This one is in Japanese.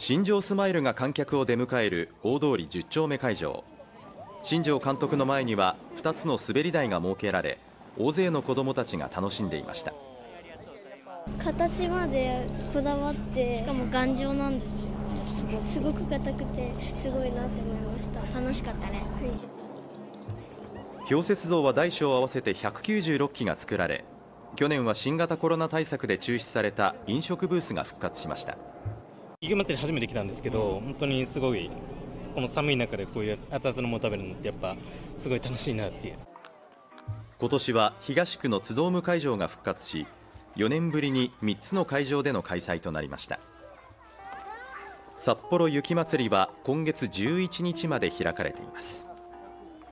新庄スマイルが観客を出迎える大通り10丁目会場。新庄監督の前には2つの滑り台が設けられ大勢の子どもたちが楽しんでいました。形までこだわってしかも頑丈なんですよ。すごく硬くてすごいなって思いました。楽しかったね、はい、氷雪像は大小合わせて196機が作られ去年は新型コロナ対策で中止された飲食ブースが復活しました池祭り初めて来たんですけど本当にすごいこの寒い中でこういう熱々のもの食べるのってやっぱすごい楽しいなっていう。今年は東区の津ドーム会場が復活し4年ぶりに3つの会場での開催となりました。札幌雪まつりは今月11日まで開かれています